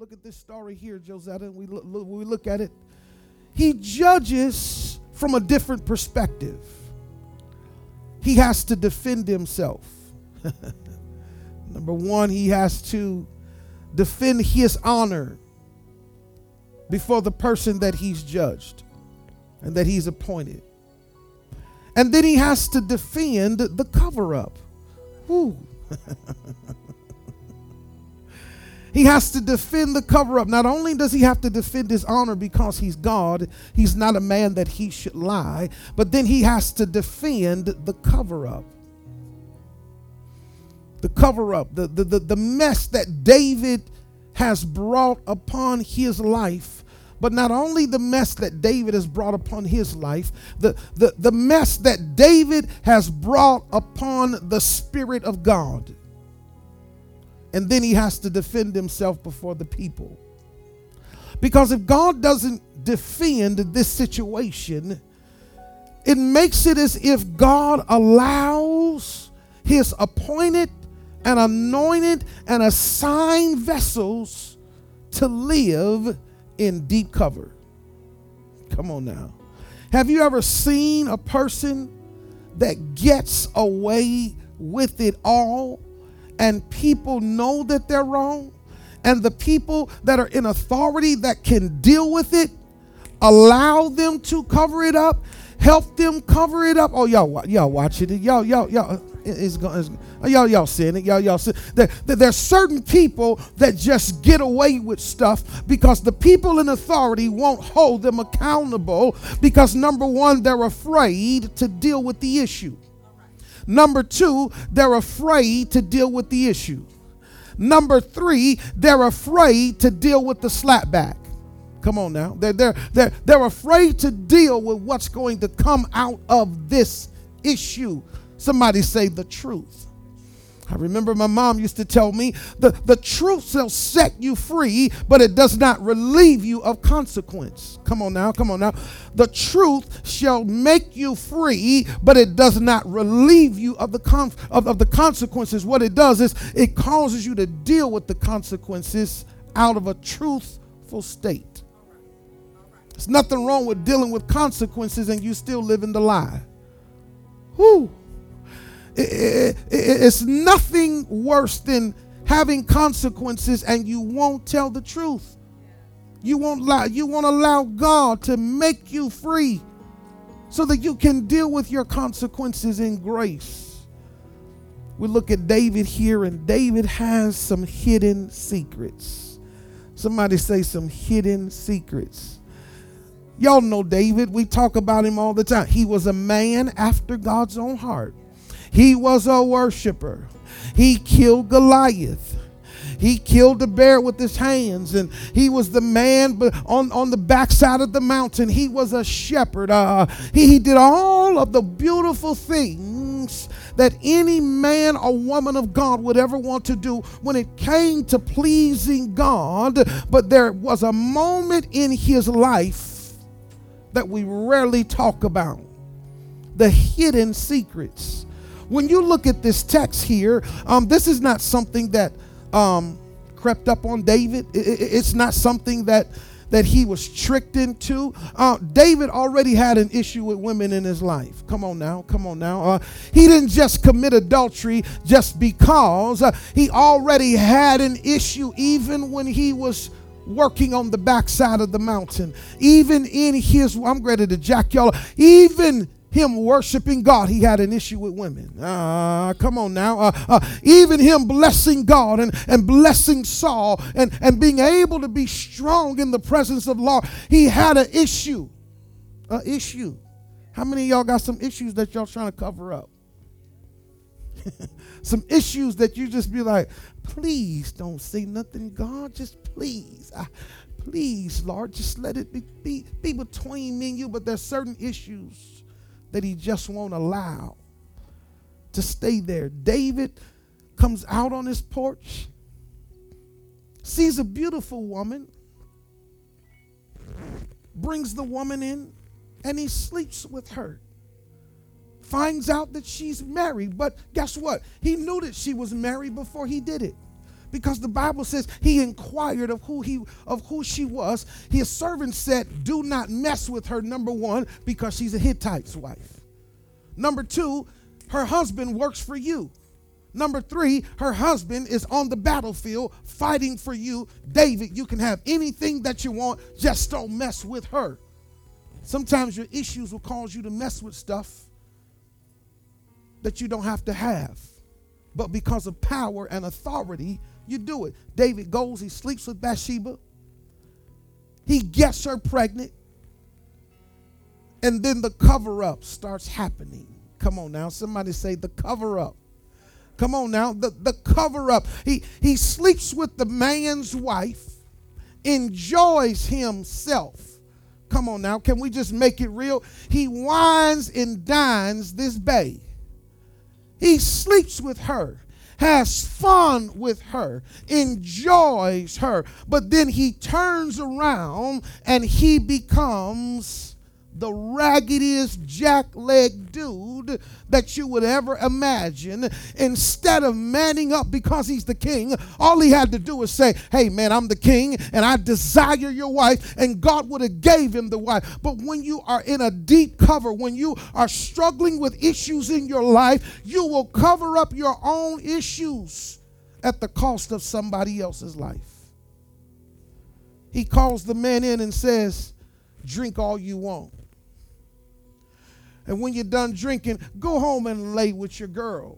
Look at this story here, Josetta, and we look, we look at it. He judges from a different perspective. He has to defend himself. Number one, he has to defend his honor before the person that he's judged and that he's appointed. And then he has to defend the cover up. he has to defend the cover up. Not only does he have to defend his honor because he's God, he's not a man that he should lie, but then he has to defend the cover up. The cover up, the, the, the, the mess that David has brought upon his life but not only the mess that David has brought upon his life, the, the, the mess that David has brought upon the Spirit of God. And then he has to defend himself before the people. Because if God doesn't defend this situation, it makes it as if God allows his appointed and anointed and assigned vessels to live in deep cover. Come on now. Have you ever seen a person that gets away with it all and people know that they're wrong? And the people that are in authority that can deal with it allow them to cover it up, help them cover it up. Oh, y'all, y'all watching it. Y'all, y'all, y'all. Uh, it's going. Uh, y'all, y'all seeing it. Y'all, y'all see. There, there's certain people that just get away with stuff because the people in authority won't hold them accountable because number one, they're afraid to deal with the issue. Number two, they're afraid to deal with the issue. Number three, they're afraid to deal with the slapback. Come on now. They're, they're, they're, they're afraid to deal with what's going to come out of this issue. Somebody say the truth. I remember my mom used to tell me the, the truth shall set you free, but it does not relieve you of consequence. Come on now, come on now. The truth shall make you free, but it does not relieve you of the con- of, of the consequences. What it does is it causes you to deal with the consequences out of a truthful state. There's nothing wrong with dealing with consequences and you still living the lie. Whoo it's nothing worse than having consequences and you won't tell the truth. You won't allow, you won't allow God to make you free so that you can deal with your consequences in grace. We look at David here, and David has some hidden secrets. Somebody say some hidden secrets. Y'all know David. We talk about him all the time. He was a man after God's own heart. He was a worshiper. He killed Goliath. He killed the bear with his hands, and he was the man on, on the backside of the mountain. He was a shepherd. Uh, he, he did all of the beautiful things that any man or woman of God would ever want to do when it came to pleasing God. But there was a moment in his life that we rarely talk about the hidden secrets when you look at this text here, um, this is not something that um, crept up on David. It, it, it's not something that that he was tricked into. Uh, David already had an issue with women in his life. Come on now, come on now. Uh, he didn't just commit adultery just because uh, he already had an issue, even when he was working on the backside of the mountain. Even in his, I'm ready to jack y'all. Even him worshiping God, he had an issue with women. Uh, come on now. Uh, uh, even him blessing God and, and blessing Saul and, and being able to be strong in the presence of Lord, he had an issue. An issue. How many of y'all got some issues that y'all trying to cover up? some issues that you just be like, please don't say nothing, God. Just please. I, please, Lord, just let it be, be, be between me and you. But there's certain issues that he just won't allow to stay there. David comes out on his porch, sees a beautiful woman, brings the woman in, and he sleeps with her. Finds out that she's married, but guess what? He knew that she was married before he did it because the Bible says he inquired of who he of who she was. His servant said, "Do not mess with her." Number one, because she's a Hittite's wife. Number two, her husband works for you. Number three, her husband is on the battlefield fighting for you. David, you can have anything that you want, just don't mess with her. Sometimes your issues will cause you to mess with stuff that you don't have to have. But because of power and authority, you do it. David goes, he sleeps with Bathsheba, he gets her pregnant, and then the cover up starts happening. Come on now, somebody say the cover up. Come on now, the, the cover up. He, he sleeps with the man's wife, enjoys himself. Come on now, can we just make it real? He wines and dines this babe. He sleeps with her, has fun with her, enjoys her, but then he turns around and he becomes the raggediest jackleg dude that you would ever imagine. Instead of manning up because he's the king, all he had to do was say, "Hey man, I'm the king and I desire your wife," and God would have gave him the wife. But when you are in a deep cover, when you are struggling with issues in your life, you will cover up your own issues at the cost of somebody else's life. He calls the man in and says, "Drink all you want." And when you're done drinking, go home and lay with your girl.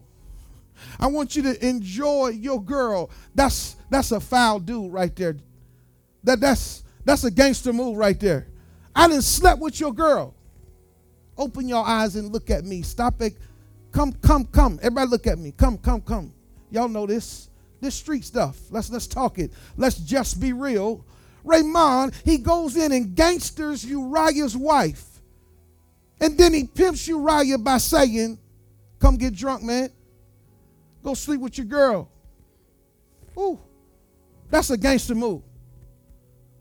I want you to enjoy your girl. That's that's a foul dude right there. That that's that's a gangster move right there. I didn't slept with your girl. Open your eyes and look at me. Stop it. Come, come, come. Everybody look at me. Come, come, come. Y'all know this. This street stuff. Let's let's talk it. Let's just be real. Raymond, he goes in and gangsters Uriah's wife. And then he pimps Uriah by saying, Come get drunk, man. Go sleep with your girl. Ooh, that's a gangster move.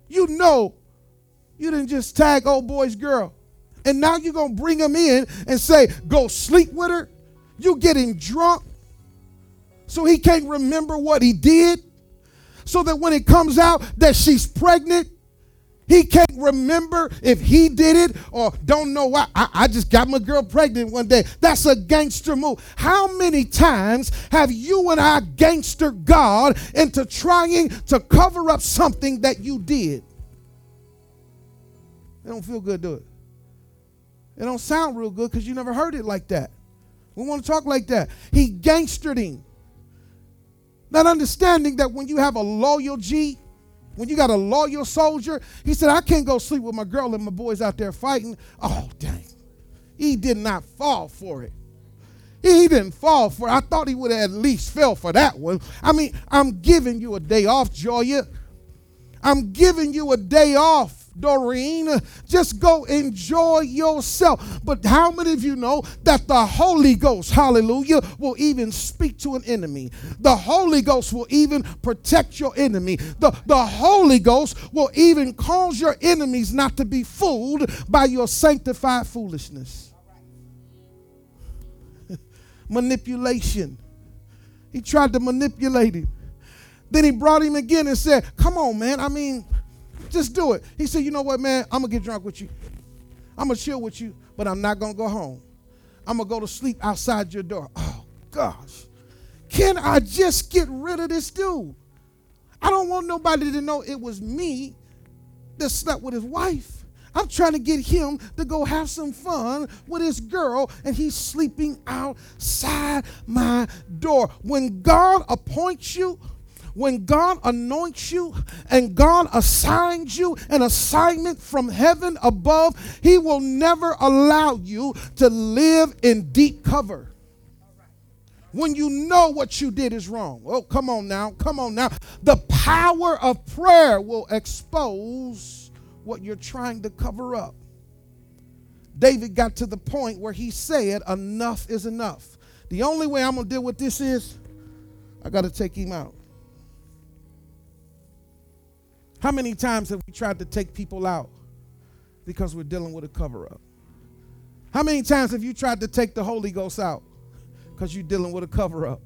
You know you didn't just tag old boy's girl. And now you're going to bring him in and say, Go sleep with her. You getting drunk so he can't remember what he did. So that when it comes out that she's pregnant, he can't remember if he did it or don't know why. I, I, just got my girl pregnant one day. That's a gangster move. How many times have you and I gangster God into trying to cover up something that you did? It don't feel good, do it? It don't sound real good because you never heard it like that. We want to talk like that. He gangstered him. Not understanding that when you have a loyal G, when you got a loyal soldier, he said, I can't go sleep with my girl and my boys out there fighting. Oh, dang. He did not fall for it. He didn't fall for it. I thought he would have at least fell for that one. I mean, I'm giving you a day off, Joya. I'm giving you a day off. Doreen. Just go enjoy yourself. But how many of you know that the Holy Ghost, hallelujah, will even speak to an enemy? The Holy Ghost will even protect your enemy. The, the Holy Ghost will even cause your enemies not to be fooled by your sanctified foolishness. Manipulation. He tried to manipulate him. Then he brought him again and said, Come on, man. I mean, just do it. He said, You know what, man? I'm going to get drunk with you. I'm going to chill with you, but I'm not going to go home. I'm going to go to sleep outside your door. Oh, gosh. Can I just get rid of this dude? I don't want nobody to know it was me that slept with his wife. I'm trying to get him to go have some fun with his girl, and he's sleeping outside my door. When God appoints you, when God anoints you and God assigns you an assignment from heaven above, He will never allow you to live in deep cover. When you know what you did is wrong. Oh, come on now. Come on now. The power of prayer will expose what you're trying to cover up. David got to the point where he said, Enough is enough. The only way I'm going to deal with this is I got to take him out. How many times have we tried to take people out because we're dealing with a cover up? How many times have you tried to take the Holy Ghost out because you're dealing with a cover up?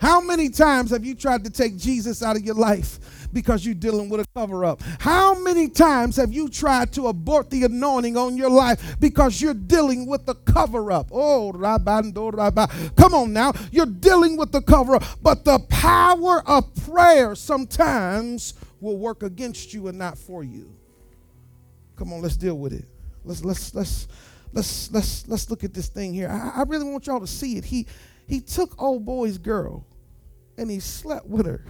How many times have you tried to take Jesus out of your life because you're dealing with a cover up? How many times have you tried to abort the anointing on your life because you're dealing with the cover up? Oh, rabando rabba. Come on now. You're dealing with the cover up. But the power of prayer sometimes will work against you and not for you. Come on, let's deal with it. Let's let's let's let's let's let's look at this thing here. I, I really want y'all to see it. He he took old boy's girl and he slept with her.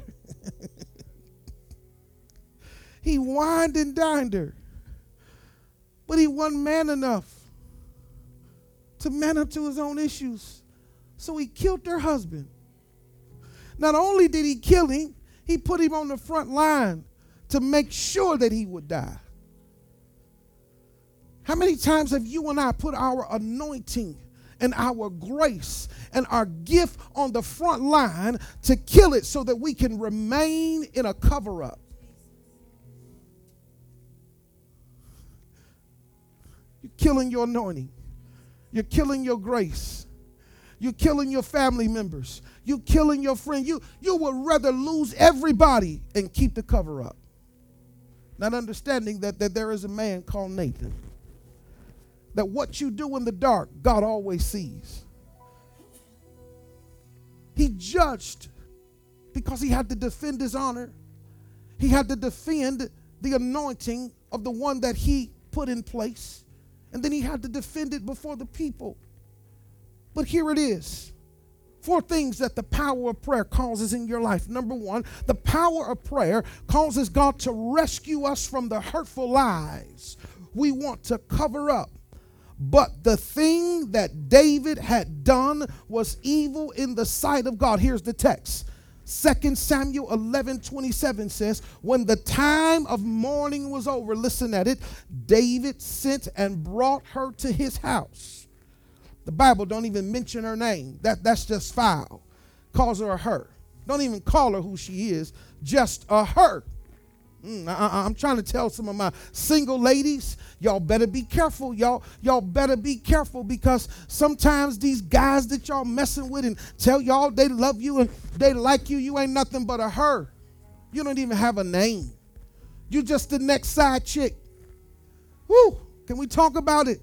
he wined and dined her. But he wasn't man enough to man up to his own issues. So he killed her husband. Not only did he kill him, he put him on the front line to make sure that he would die. How many times have you and I put our anointing and our grace and our gift on the front line to kill it so that we can remain in a cover up? You're killing your anointing, you're killing your grace, you're killing your family members, you're killing your friend. You, you would rather lose everybody and keep the cover up. Not understanding that, that there is a man called Nathan that what you do in the dark, God always sees. He judged because he had to defend his honor. He had to defend the anointing of the one that he put in place. And then he had to defend it before the people. But here it is. Four things that the power of prayer causes in your life. Number one, the power of prayer causes God to rescue us from the hurtful lies we want to cover up but the thing that David had done was evil in the sight of God. Here's the text. 2 Samuel 11 27 says, When the time of mourning was over, listen at it, David sent and brought her to his house. The Bible don't even mention her name. That, that's just foul. Calls her a her. Don't even call her who she is, just a her. Mm, I, am trying to tell some of my single ladies, y'all better be careful. Y'all, y'all better be careful because sometimes these guys that y'all messing with and tell y'all they love you and they like you, you ain't nothing but a her. You don't even have a name. You just the next side chick. Woo! Can we talk about it?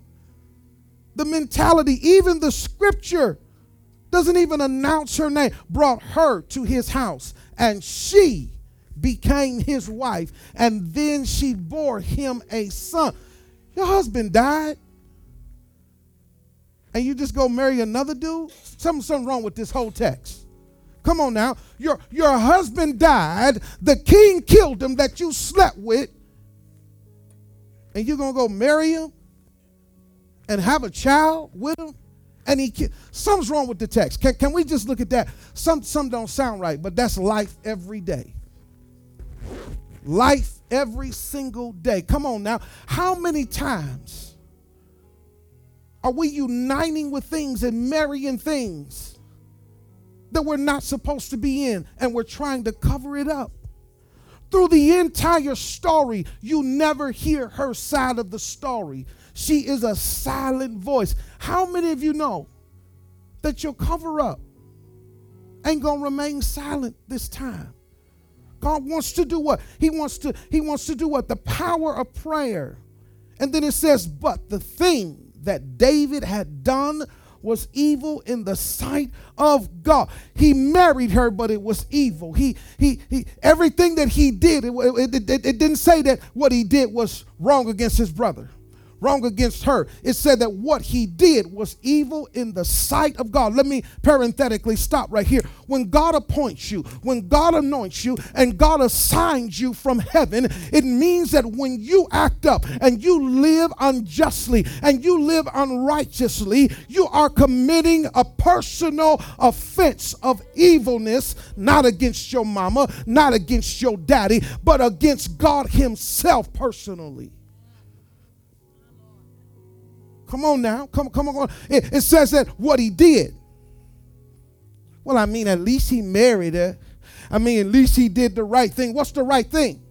The mentality, even the scripture doesn't even announce her name, brought her to his house, and she became his wife, and then she bore him a son. Your husband died, and you just go marry another dude? Something, something wrong with this whole text. Come on now. Your, your husband died, the king killed him that you slept with, and you're going to go marry him and have a child with him? And he something's wrong with the text. Can, can we just look at that? Some some don't sound right, but that's life every day life every single day. Come on now. How many times are we uniting with things and marrying things that we're not supposed to be in and we're trying to cover it up? Through the entire story, you never hear her side of the story. She is a silent voice. How many of you know that your cover up ain't gonna remain silent this time? God wants to do what? He wants to he wants to do what? The power of prayer. And then it says, "But the thing that David had done was evil in the sight of God. He married her, but it was evil. He, he, he everything that he did, it, it, it, it didn't say that what he did was wrong against his brother wrong against her. It said that what he did was evil in the sight of God. Let me parenthetically stop right here. When God appoints you, when God anoints you, and God assigns you from heaven, it means that when you act up and you live unjustly and you live unrighteously, you are committing a personal offense of evilness, not against your mama, not against your daddy, but against God Himself personally. Come on now. Come, come on. It, it says that what he did. Well, I mean, at least he married her. I mean, at least he did the right thing. What's the right thing?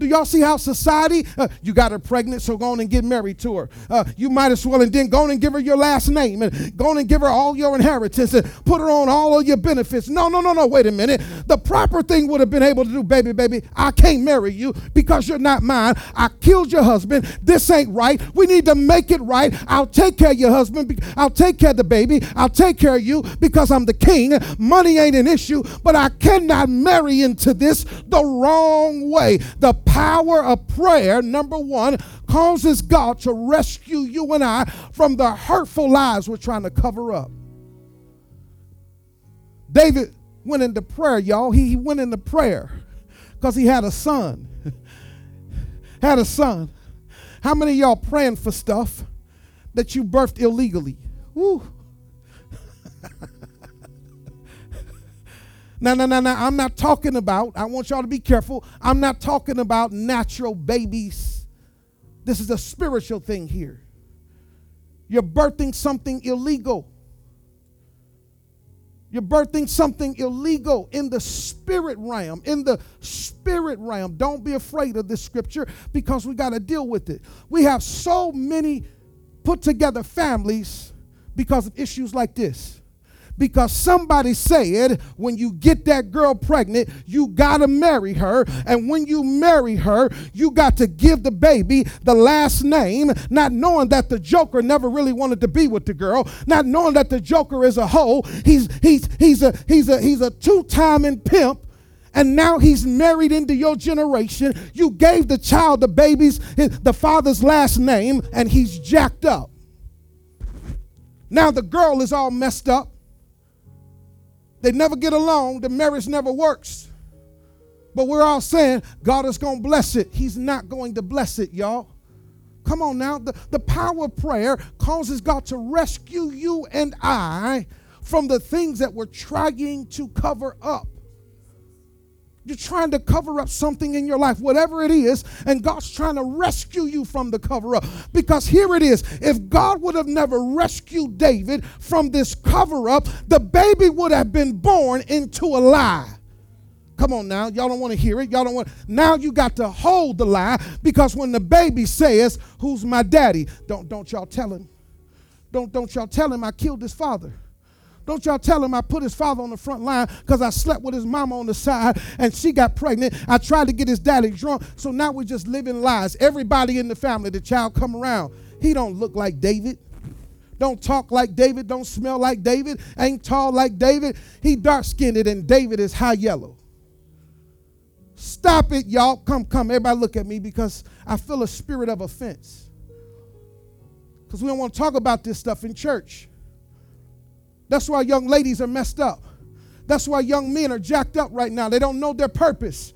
Do y'all see how society, uh, you got her pregnant, so go on and get married to her. Uh, you might as well, and then go on and give her your last name and go on and give her all your inheritance and put her on all of your benefits. No, no, no, no, wait a minute. The proper thing would have been able to do, baby, baby, I can't marry you because you're not mine. I killed your husband. This ain't right. We need to make it right. I'll take care of your husband. I'll take care of the baby. I'll take care of you because I'm the king. Money ain't an issue, but I cannot marry into this the wrong way. The power of prayer, number one, causes God to rescue you and I from the hurtful lies we're trying to cover up. David went into prayer, y'all. He, he went into prayer because he had a son. had a son. How many y'all praying for stuff that you birthed illegally? Woo. now, now, now, now, I'm not talking about, I want y'all to be careful. I'm not talking about natural babies. This is a spiritual thing here. You're birthing something illegal. You're birthing something illegal in the spirit realm. In the spirit realm. Don't be afraid of this scripture because we got to deal with it. We have so many put together families because of issues like this because somebody said when you get that girl pregnant, you got to marry her. And when you marry her, you got to give the baby the last name, not knowing that the joker never really wanted to be with the girl, not knowing that the joker is a hoe. He's, he's, he's, a, he's, a, he's a two timing pimp and now he's married into your generation. You gave the child the baby's the father's last name, and he's jacked up. Now the girl is all messed up. They never get along. The marriage never works. But we're all saying God is going to bless it. He's not going to bless it, y'all. Come on now. The, the power of prayer causes God to rescue you and I from the things that we're trying to cover up. You're trying to cover up something in your life, whatever it is, and God's trying to rescue you from the cover up. Because here it is if God would have never rescued David from this cover up, the baby would have been born into a lie. Come on now, y'all don't want to hear it. Y'all don't want. Now you got to hold the lie because when the baby says, "Who's my daddy?" Don't don't y'all tell him. Don't don't y'all tell him I killed his father. Don't y'all tell him I put his father on the front line because I slept with his mama on the side and she got pregnant. I tried to get his daddy drunk. So now we're just living lies. Everybody in the family, the child come around. He don't look like David. Don't talk like David. Don't smell like David. Ain't tall like David. He dark skinned and David is high yellow. Stop it, y'all. Come, come. Everybody look at me because I feel a spirit of offense. Because we don't want to talk about this stuff in church. That's why young ladies are messed up. That's why young men are jacked up right now. They don't know their purpose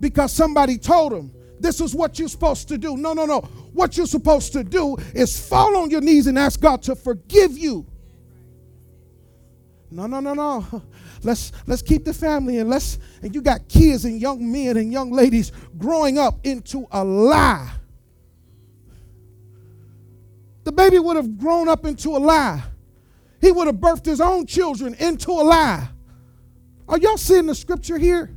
because somebody told them this is what you're supposed to do. No, no, no. What you're supposed to do is fall on your knees and ask God to forgive you. No, no, no, no. Let's let's keep the family and let's and you got kids and young men and young ladies growing up into a lie. The baby would have grown up into a lie he would have birthed his own children into a lie. Are y'all seeing the scripture here?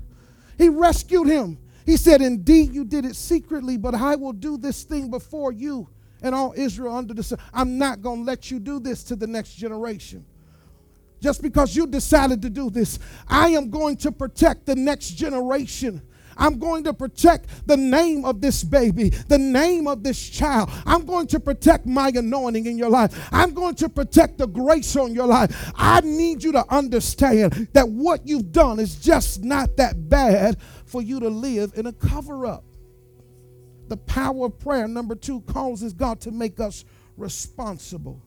He rescued him. He said, Indeed, you did it secretly, but I will do this thing before you and all Israel under the sun. I'm not going to let you do this to the next generation. Just because you decided to do this, I am going to protect the next generation. I'm going to protect the name of this baby, the name of this child. I'm going to protect my anointing in your life. I'm going to protect the grace on your life. I need you to understand that what you've done is just not that bad for you to live in a cover up. The power of prayer, number two, causes God to make us responsible.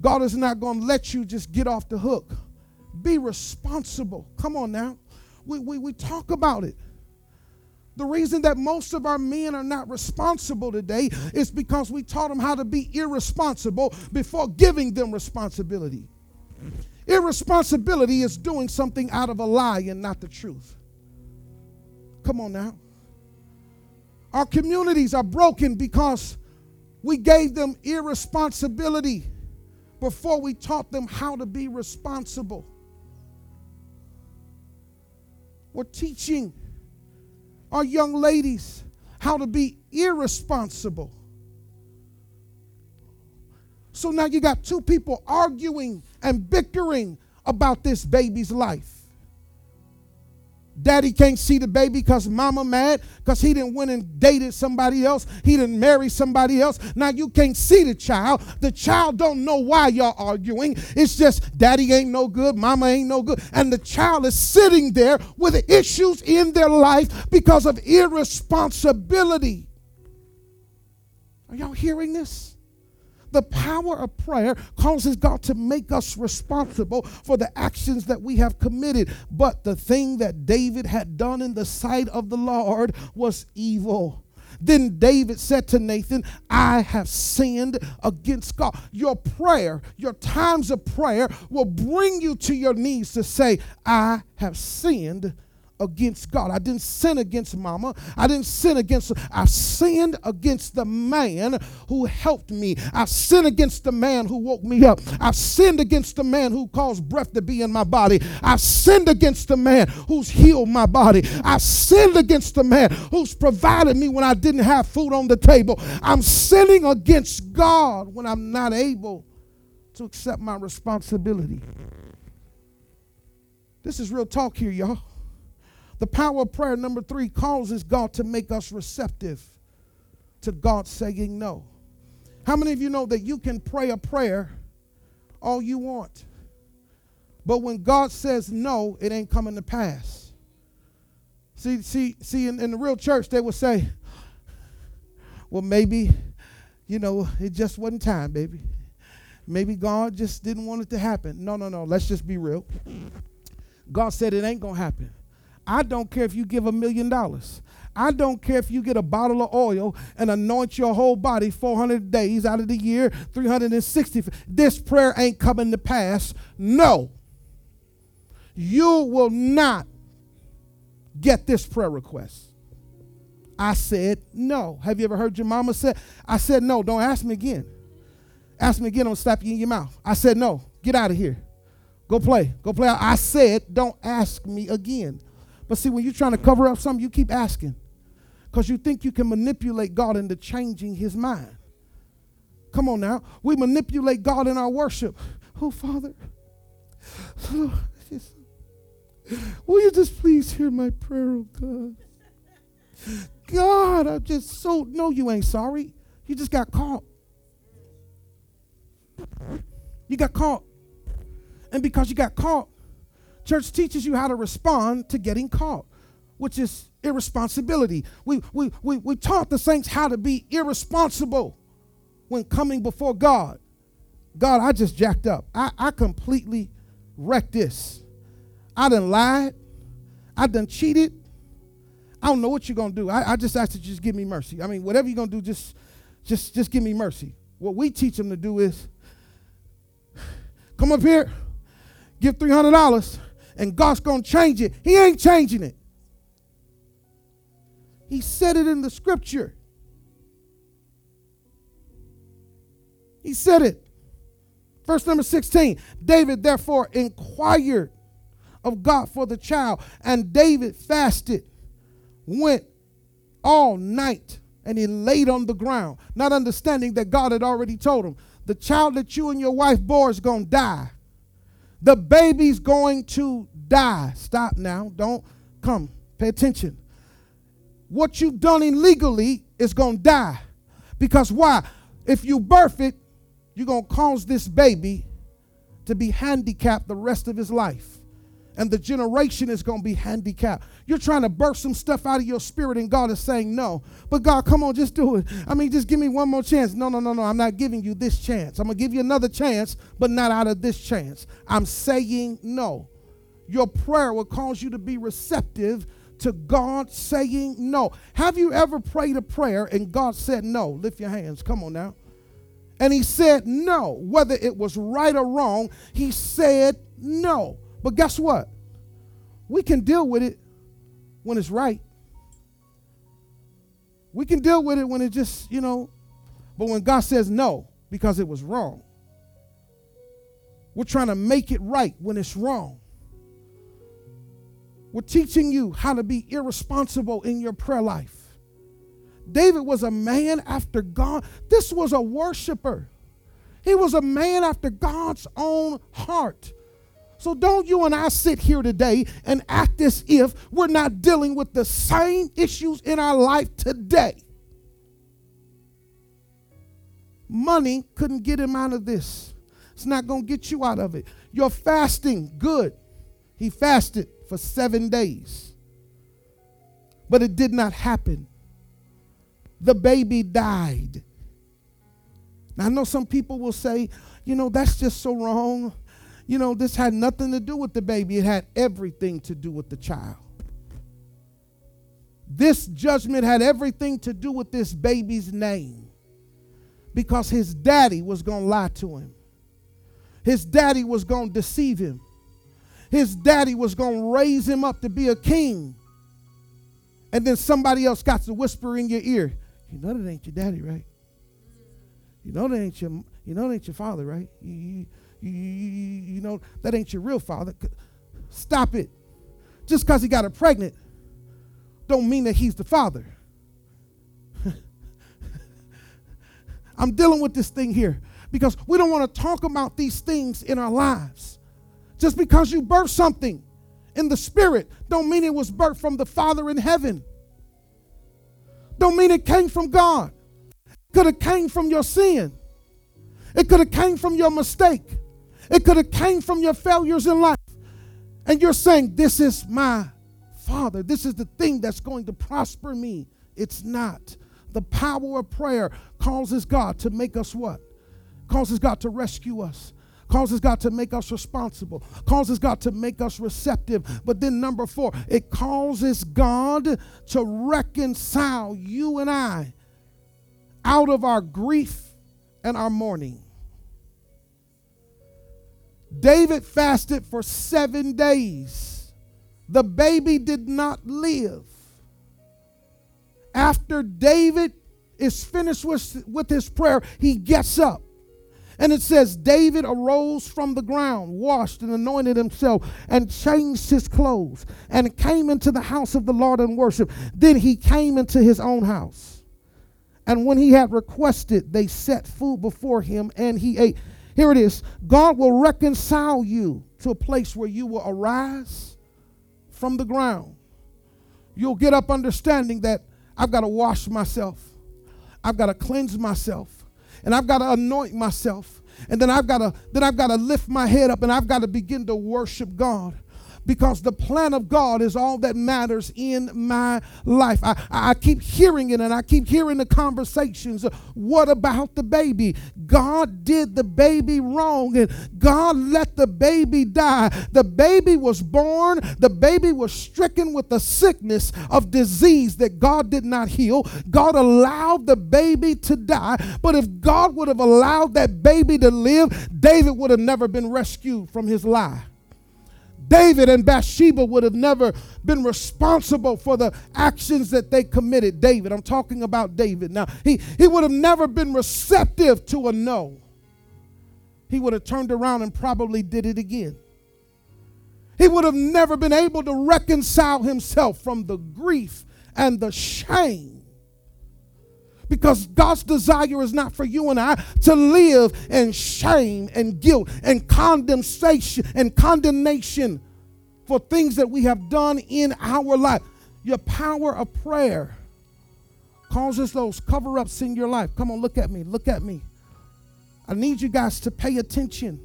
God is not going to let you just get off the hook. Be responsible. Come on now we, we, we talk about it. The reason that most of our men are not responsible today is because we taught them how to be irresponsible before giving them responsibility. Irresponsibility is doing something out of a lie and not the truth. Come on now. Our communities are broken because we gave them irresponsibility before we taught them how to be responsible. We're teaching our young ladies how to be irresponsible. So now you got two people arguing and bickering about this baby's life. Daddy can't see the baby because mama mad because he didn't went and dated somebody else. He didn't marry somebody else. Now you can't see the child. The child don't know why y'all arguing. It's just daddy ain't no good, mama ain't no good. And the child is sitting there with issues in their life because of irresponsibility. Are y'all hearing this? The power of prayer causes God to make us responsible for the actions that we have committed. But the thing that David had done in the sight of the Lord was evil. Then David said to Nathan, I have sinned against God. Your prayer, your times of prayer will bring you to your knees to say, I have sinned against God. I didn't sin against mama. I didn't sin against, I sinned against the man who helped me. I sinned against the man who woke me up. I sinned against the man who caused breath to be in my body. I sinned against the man who's healed my body. I sinned against the man who's provided me when I didn't have food on the table. I'm sinning against God when I'm not able to accept my responsibility. This is real talk here, y'all. The power of prayer, number three, causes God to make us receptive to God saying no. How many of you know that you can pray a prayer all you want? But when God says no, it ain't coming to pass. See, see, see, in, in the real church, they would say, well, maybe, you know, it just wasn't time, baby. Maybe God just didn't want it to happen. No, no, no. Let's just be real. God said it ain't going to happen. I don't care if you give a million dollars. I don't care if you get a bottle of oil and anoint your whole body 400 days out of the year, 360. This prayer ain't coming to pass. No. You will not get this prayer request. I said no. Have you ever heard your mama say? I said no. Don't ask me again. Ask me again, I'm gonna slap you in your mouth. I said no. Get out of here. Go play. Go play. I said don't ask me again. But see, when you're trying to cover up something, you keep asking because you think you can manipulate God into changing his mind. Come on now. We manipulate God in our worship. Oh, Father, will you just please hear my prayer, oh God? God, I just so, no, you ain't sorry. You just got caught. You got caught. And because you got caught, Church teaches you how to respond to getting caught, which is irresponsibility. We, we, we, we taught the saints how to be irresponsible when coming before God. God, I just jacked up. I, I completely wrecked this. I done lied. I done cheated. I don't know what you're gonna do. I, I just ask that you just give me mercy. I mean, whatever you're gonna do, just just just give me mercy. What we teach them to do is come up here, give three hundred dollars, and God's going to change it. He ain't changing it. He said it in the scripture. He said it. Verse number 16 David therefore inquired of God for the child, and David fasted, went all night, and he laid on the ground, not understanding that God had already told him, The child that you and your wife bore is going to die. The baby's going to die. Stop now. Don't come. Pay attention. What you've done illegally is going to die. Because why? If you birth it, you're going to cause this baby to be handicapped the rest of his life and the generation is going to be handicapped. You're trying to burst some stuff out of your spirit, and God is saying no. But God, come on, just do it. I mean, just give me one more chance. No, no, no, no. I'm not giving you this chance. I'm going to give you another chance, but not out of this chance. I'm saying no. Your prayer will cause you to be receptive to God saying no. Have you ever prayed a prayer and God said no? Lift your hands. Come on now. And he said no. Whether it was right or wrong, he said no. But guess what? We can deal with it when it's right. We can deal with it when it just, you know, but when God says no because it was wrong, we're trying to make it right when it's wrong. We're teaching you how to be irresponsible in your prayer life. David was a man after God. This was a worshiper. He was a man after God's own heart. So don't you and I sit here today and act as if we're not dealing with the same issues in our life today. Money couldn't get him out of this. It's not going to get you out of it. You're fasting, good. He fasted for seven days, but it did not happen. The baby died. Now, I know some people will say, you know, that's just so wrong. You know, this had nothing to do with the baby, it had everything to do with the child. This judgment had everything to do with this baby's name because his daddy was going to lie to him. His daddy was going to deceive him. His daddy was going to raise him up to be a king. And then somebody else got to whisper in your ear, you know that ain't your daddy, right? You know that ain't your you know that ain't your father, right? You, you, you, know that ain't your real father. Stop it. Just because he got her pregnant don't mean that he's the father. I'm dealing with this thing here because we don't want to talk about these things in our lives. Just because you birthed something in the spirit don't mean it was birthed from the Father in heaven. Don't mean it came from God. Could have came from your sin. It could have came from your mistake. It could have came from your failures in life. And you're saying, This is my Father. This is the thing that's going to prosper me. It's not. The power of prayer causes God to make us what? causes God to rescue us causes God to make us responsible, causes God to make us receptive. But then, number four, it causes God to reconcile you and I out of our grief and our mourning. David fasted for seven days. The baby did not live. After David is finished with, with his prayer, he gets up and it says, David arose from the ground, washed and anointed himself, and changed his clothes, and came into the house of the Lord and worshiped. Then he came into his own house. And when he had requested, they set food before him, and he ate. Here it is God will reconcile you to a place where you will arise from the ground. You'll get up understanding that I've got to wash myself, I've got to cleanse myself and I've got to anoint myself. And then I've got to then I've got to lift my head up and I've got to begin to worship God because the plan of God is all that matters in my life. I, I keep hearing it and I keep hearing the conversations. What about the baby? God did the baby wrong and God let the baby die. The baby was born, the baby was stricken with a sickness of disease that God did not heal. God allowed the baby to die. But if God would have allowed that baby to live, David would have never been rescued from his lie. David and Bathsheba would have never been responsible for the actions that they committed. David, I'm talking about David. Now, he, he would have never been receptive to a no. He would have turned around and probably did it again. He would have never been able to reconcile himself from the grief and the shame because God's desire is not for you and I to live in shame and guilt and condemnation and condemnation for things that we have done in our life. Your power of prayer causes those cover ups in your life. Come on, look at me. Look at me. I need you guys to pay attention.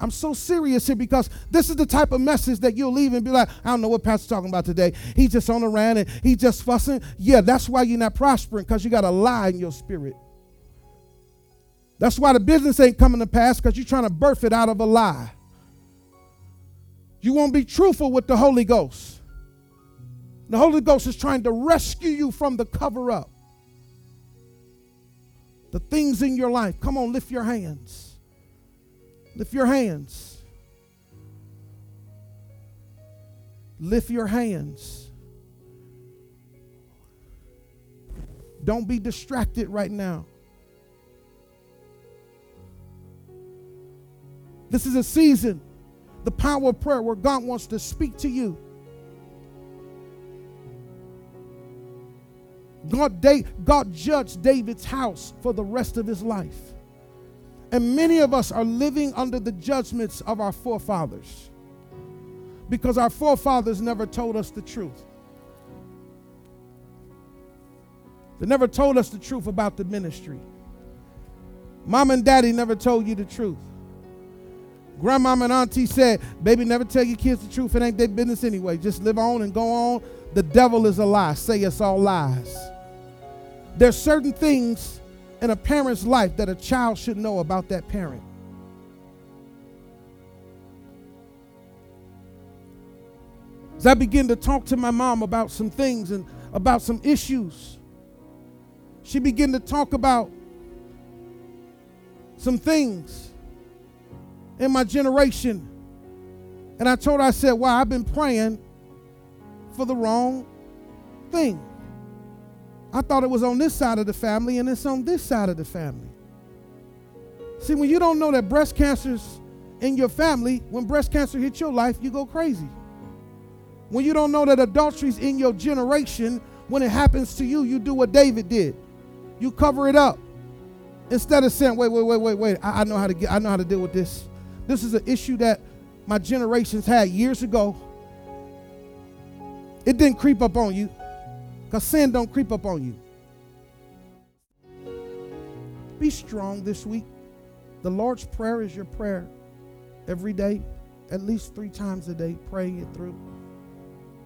I'm so serious here because this is the type of message that you'll leave and be like, I don't know what Pastor's talking about today. He's just on the rant and he's just fussing. Yeah, that's why you're not prospering because you got a lie in your spirit. That's why the business ain't coming to pass because you're trying to birth it out of a lie. You won't be truthful with the Holy Ghost. The Holy Ghost is trying to rescue you from the cover up. The things in your life. Come on, lift your hands. Lift your hands. Lift your hands. Don't be distracted right now. This is a season, the power of prayer, where God wants to speak to you. God, God judged David's house for the rest of his life. And many of us are living under the judgments of our forefathers because our forefathers never told us the truth. They never told us the truth about the ministry. Mom and daddy never told you the truth. Grandmama and auntie said, Baby, never tell your kids the truth. It ain't their business anyway. Just live on and go on. The devil is a lie. Say it's all lies. There's certain things in a parent's life that a child should know about that parent. As I begin to talk to my mom about some things and about some issues, she began to talk about some things in my generation. And I told her, I said, Wow, I've been praying for the wrong thing. I thought it was on this side of the family, and it's on this side of the family. See, when you don't know that breast cancer's in your family, when breast cancer hits your life, you go crazy. When you don't know that adultery's in your generation, when it happens to you, you do what David did. You cover it up. Instead of saying, wait, wait, wait, wait, wait, I, I know how to get, I know how to deal with this. This is an issue that my generations had years ago. It didn't creep up on you. Because sin don't creep up on you. Be strong this week. The Lord's Prayer is your prayer every day, at least three times a day. Pray it through.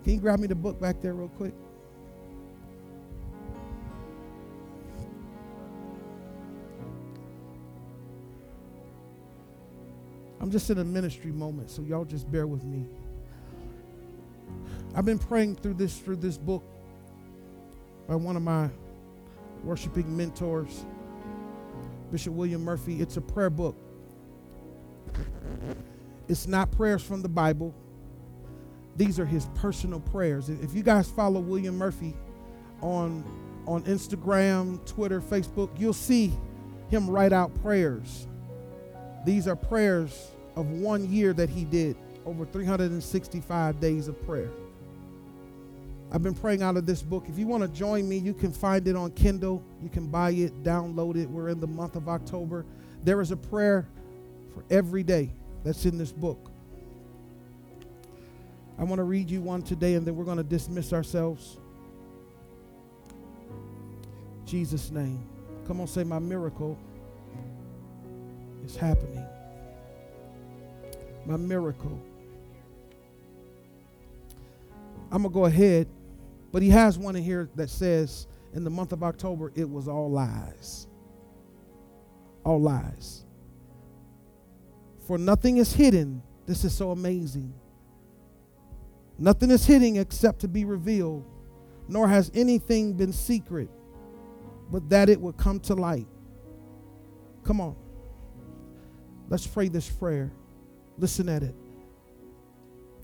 Can you grab me the book back there, real quick? I'm just in a ministry moment, so y'all just bear with me. I've been praying through this through this book by one of my worshiping mentors, Bishop William Murphy. It's a prayer book. It's not prayers from the Bible. These are his personal prayers. If you guys follow William Murphy on on Instagram, Twitter, Facebook, you'll see him write out prayers. These are prayers of one year that he did, over 365 days of prayer. I've been praying out of this book. If you want to join me, you can find it on Kindle. You can buy it, download it. We're in the month of October. There is a prayer for every day that's in this book. I want to read you one today and then we're going to dismiss ourselves. Jesus' name. Come on, say, My miracle is happening. My miracle. I'm going to go ahead but he has one in here that says, in the month of October, it was all lies. All lies. For nothing is hidden. This is so amazing. Nothing is hidden except to be revealed, nor has anything been secret, but that it would come to light. Come on. Let's pray this prayer. Listen at it.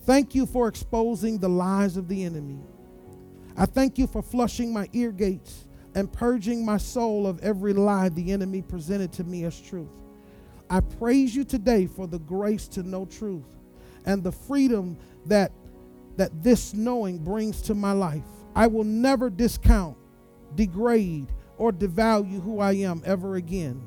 Thank you for exposing the lies of the enemy. I thank you for flushing my ear gates and purging my soul of every lie the enemy presented to me as truth. I praise you today for the grace to know truth and the freedom that that this knowing brings to my life. I will never discount, degrade, or devalue who I am ever again.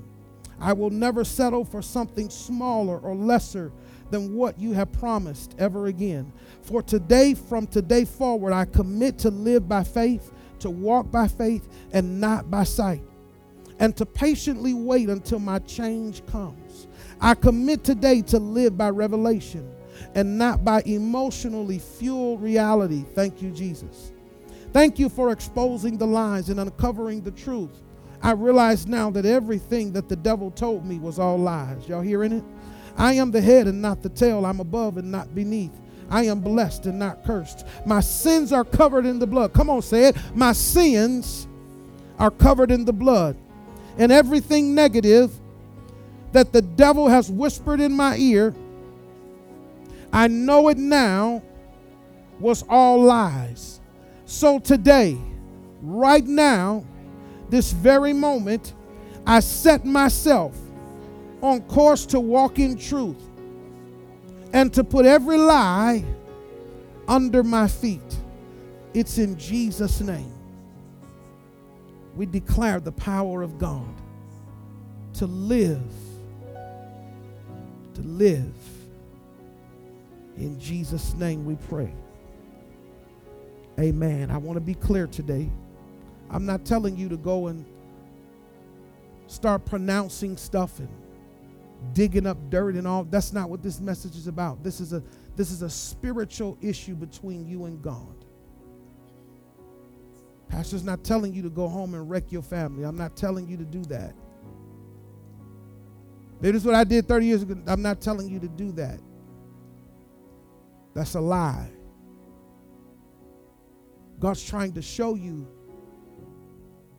I will never settle for something smaller or lesser than what you have promised ever again. For today, from today forward, I commit to live by faith, to walk by faith, and not by sight, and to patiently wait until my change comes. I commit today to live by revelation and not by emotionally fueled reality. Thank you, Jesus. Thank you for exposing the lies and uncovering the truth. I realize now that everything that the devil told me was all lies. Y'all hearing it? I am the head and not the tail. I'm above and not beneath. I am blessed and not cursed. My sins are covered in the blood. Come on, say it. My sins are covered in the blood. And everything negative that the devil has whispered in my ear, I know it now was all lies. So today, right now, this very moment, I set myself on course to walk in truth and to put every lie under my feet. It's in Jesus' name. we declare the power of God to live, to live. In Jesus' name we pray. Amen. I want to be clear today. I'm not telling you to go and start pronouncing stuff and digging up dirt and all. That's not what this message is about. This is a this is a spiritual issue between you and God. Pastor's not telling you to go home and wreck your family. I'm not telling you to do that. This is what I did 30 years ago. I'm not telling you to do that. That's a lie. God's trying to show you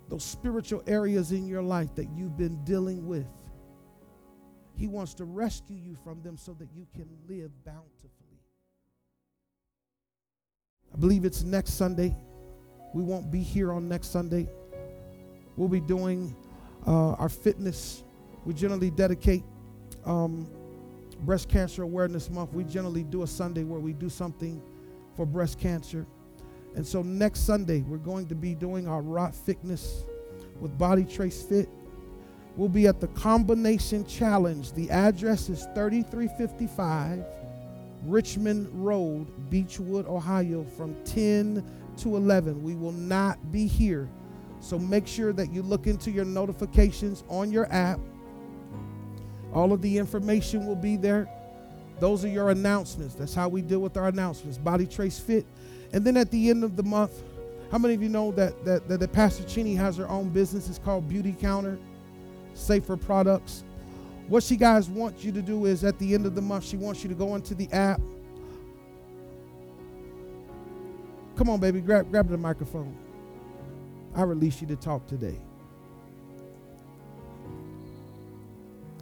those spiritual areas in your life that you've been dealing with. He wants to rescue you from them so that you can live bountifully. I believe it's next Sunday. We won't be here on next Sunday. We'll be doing uh, our fitness. We generally dedicate um, Breast Cancer Awareness Month. We generally do a Sunday where we do something for breast cancer. And so next Sunday, we're going to be doing our Rock Fitness with Body Trace Fit. We'll be at the Combination Challenge. The address is 3355 Richmond Road, Beachwood, Ohio, from 10 to 11. We will not be here. So make sure that you look into your notifications on your app. All of the information will be there. Those are your announcements. That's how we deal with our announcements. Body Trace Fit. And then at the end of the month, how many of you know that, that, that, that Pastor Cheney has her own business? It's called Beauty Counter, Safer Products. What she guys wants you to do is at the end of the month, she wants you to go into the app Come on, baby, grab, grab the microphone. I release you to talk today.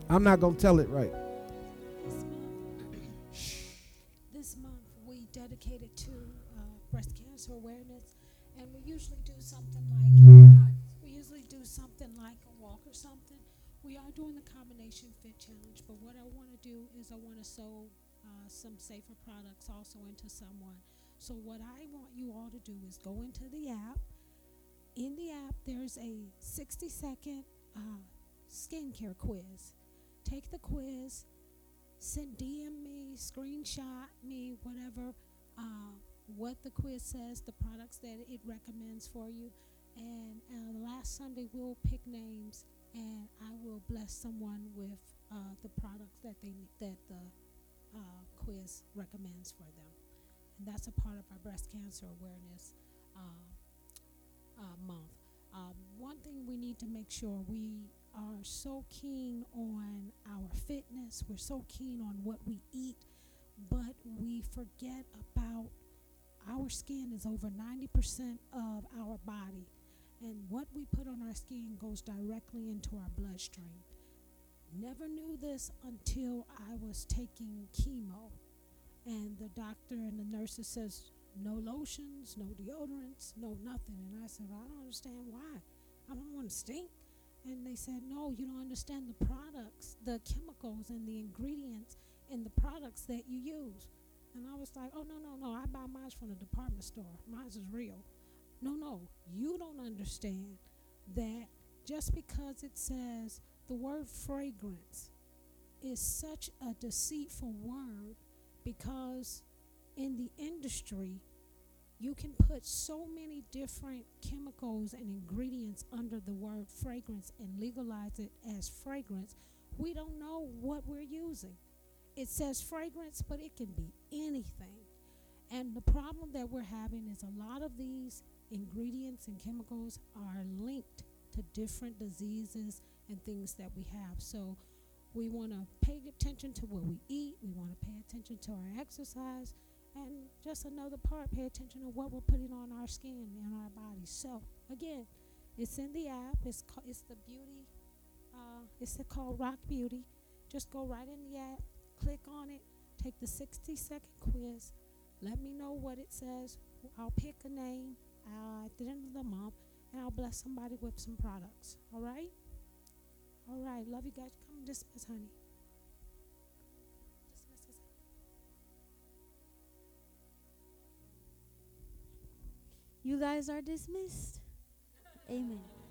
I'm not going to tell it right. Are doing the combination fit challenge, but what I want to do is I want to sew uh, some safer products also into someone. So, what I want you all to do is go into the app. In the app, there's a 60 second uh, skincare quiz. Take the quiz, send DM me, screenshot me, whatever, uh, what the quiz says, the products that it recommends for you. And uh, last Sunday, we'll pick names and I will bless someone with uh, the products that they that the uh, quiz recommends for them and that's a part of our breast cancer awareness uh, uh, month. Um, one thing we need to make sure we are so keen on our fitness, we're so keen on what we eat, but we forget about our skin is over 90% of our body, and what we put on our skin goes directly into our bloodstream. Never knew this until I was taking chemo and the doctor and the nurses says, no lotions, no deodorants, no nothing. And I said, I don't understand why. I don't want to stink. And they said, no, you don't understand the products, the chemicals and the ingredients in the products that you use. And I was like, oh, no, no, no. I buy mine from the department store. Mine is real. No, no. You don't understand that just because it says the word fragrance is such a deceitful word because in the industry, you can put so many different chemicals and ingredients under the word fragrance and legalize it as fragrance. We don't know what we're using. It says fragrance, but it can be anything. And the problem that we're having is a lot of these ingredients and chemicals are linked to different diseases and things that we have. So we want to pay attention to what we eat. We want to pay attention to our exercise. And just another part, pay attention to what we're putting on our skin and our bodies. So, again, it's in the app. It's, it's the beauty, uh, it's called Rock Beauty. Just go right in the app, click on it, take the 60 second quiz. Let me know what it says. I'll pick a name uh, at the end of the month and I'll bless somebody with some products. All right? All right. Love you guys. Come dismiss, honey. You guys are dismissed. Amen.